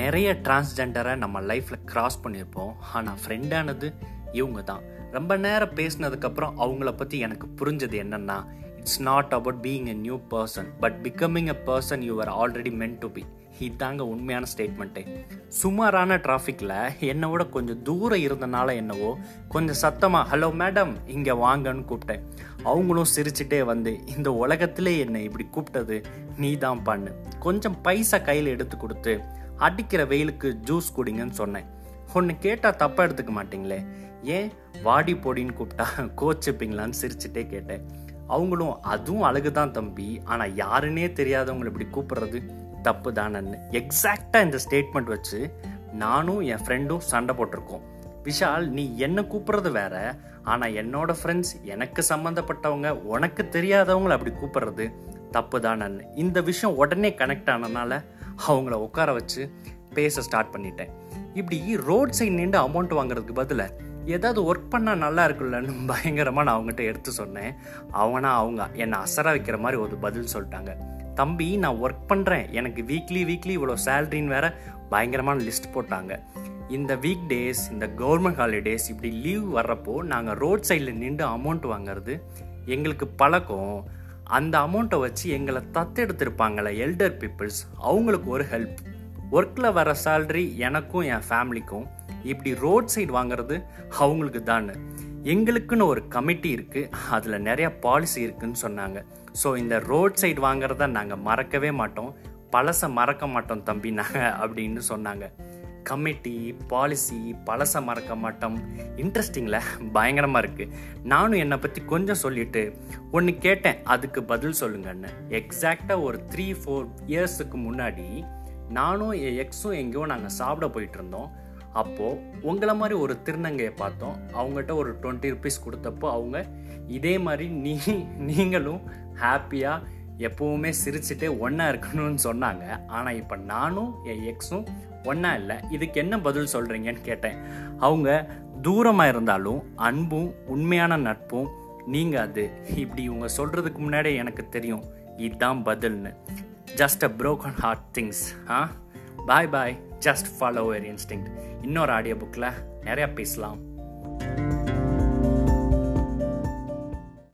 நிறைய டிரான்ஸ்ஜெண்டரை நம்ம லைஃப்பில் கிராஸ் பண்ணியிருப்போம். ஆனால் ஃப்ரெண்டானது இவங்க தான் ரொம்ப நேரம் பேசினதுக்கப்புறம் அவங்கள பற்றி எனக்கு புரிஞ்சது என்னென்னா it's not about being a new person but becoming a person you are already meant to be இதாங்க உண்மையான ஸ்டேட்மெண்ட்டு சுமாரான டிராஃபிக்கில் என்னை விட கொஞ்சம் தூரம் இருந்தனால என்னவோ கொஞ்சம் சத்தமாக ஹலோ மேடம் இங்கே வாங்கன்னு கூப்பிட்டேன். அவங்களும் சிரிச்சுட்டே வந்து இந்த உலகத்திலே என்னை இப்படி கூப்பிட்டது? நீ தான் பண்ணு. கொஞ்சம் பைசா கையில் எடுத்து கொடுத்து அடிக்கிற வெயிலுக்கு ஜூஸ் குடிங்கன்னு சொன்னேன். ஒன்று கேட்டால் தப்பாக எடுத்துக்க மாட்டீங்களே? ஏன்? வாடி பொடின்னு கூப்பிட்டா கோச்சிப்பீங்களான்னு சிரிச்சுட்டே கேட்டேன். அவங்களும் அதுவும் அழகு தான் தம்பி. ஆனால் யாருன்னே தெரியாதவங்களை இப்படி கூப்பிடுறது தப்பு தானன்னு எக்ஸாக்டாக இந்த ஸ்டேட்மெண்ட் வச்சு நானும் என் ஃப்ரெண்டும் சண்டை போட்டிருக்கோம். விஷால் நீ என்ன கூப்பிட்றது வேற? ஆனால் என்னோட ஃப்ரெண்ட்ஸ் எனக்கு சம்மந்தப்பட்டவங்க உனக்கு தெரியாதவங்களை அப்படி கூப்பிட்றது தப்பு தானன்னு இந்த விஷயம் உடனே கனெக்ட் ஆனதுனால அவங்கள உட்கார வச்சு பேச ஸ்டார்ட் பண்ணிட்டேன். இப்படி ரோட் சைடு நின்று அமௌண்ட் வாங்குறதுக்கு பதிலாக ஏதாவது ஒர்க் பண்ணால் நல்லா இருக்குல்லன்னு பயங்கரமாக நான் அவங்ககிட்ட எடுத்து சொன்னேன். அவனா அவங்க என்னை அசர வைக்கிற மாதிரி ஒரு பதில் சொல்லிட்டாங்க. தம்பி நான் ஒர்க் பண்ணுறேன் எனக்கு வீக்லி வீக்லி இவ்வளோ சேல்ரின்னு வேற பயங்கரமான லிஸ்ட் போட்டாங்க. இந்த வீக் டேஸ் இந்த கவர்மெண்ட் ஹாலிடேஸ் இப்படி லீவ் வர்றப்போ நாங்கள் ரோட் சைடில் நின்று அமௌண்ட் வாங்குறது எங்களுக்கு பழக்கம். அந்த அமௌண்ட்டை வச்சு எங்களை தத்தெடுத்திருப்பாங்களே எல்டர் பீப்புள்ஸ் அவங்களுக்கு ஒரு ஹெல்ப் ஒர்க்கில் வர சேல்ரி எனக்கும் என் ஃபேமிலிக்கும் இப்படி ரோட் சைடு வாங்குறது அவங்களுக்கு தான் எங்களுக்குன்னு ஒரு கமிட்டி இருக்குது அதில் நிறையா பாலிசி இருக்குதுன்னு சொன்னாங்க. ஸோ இந்த ரோட் சைடு வாங்குறத நாங்கள் மறக்கவே மாட்டோம். பழச மறக்க மாட்டோம் தம்பி நாங்கள் அப்படின்னு சொன்னாங்க. கமிட்டி பாலிசி பழச மறக்க மாட்டோம். இன்ட்ரெஸ்டிங்கில் பயங்கரமாக இருக்குது நானும் என்னை பற்றி கொஞ்சம் சொல்லிட்டு ஒன்று கேட்டேன். அதுக்கு பதில் சொல்லுங்கன்னு. எக்ஸாக்டாக ஒரு த்ரீ ஃபோர் இயர்ஸுக்கு முன்னாடி நானும் என் எக்ஸும் எங்கேயோ நாங்கள் சாப்பிட போயிட்டு இருந்தோம் அப்போது உங்களை மாதிரி ஒரு திருநங்கையை பார்த்தோம். அவங்ககிட்ட ஒரு டுவெண்ட்டி ருபீஸ் கொடுத்தப்போ அவங்க இதே மாதிரி நீ நீங்களும் ஹாப்பியாக எப்போவுமே சிரிச்சுட்டே ஒன்றா இருக்கணும்னு சொன்னாங்க. ஆனால் இப்போ நானும் என் எக்ஸும் ஒன்றா இல்லை இதுக்கு என்ன பதில் சொல்கிறீங்கன்னு கேட்டேன். அவங்க தூரமாக இருந்தாலும் அன்பும் உண்மையான நட்பும் நீங்கள் அது. இப்படி இவங்க சொல்கிறதுக்கு முன்னாடியே எனக்கு தெரியும் இதுதான் பதில்னு. Just a broken heart things ah? Bye bye just follow your instinct இன்னொரு ஆடியோ புக்கில் நிறையா பேசலாம்.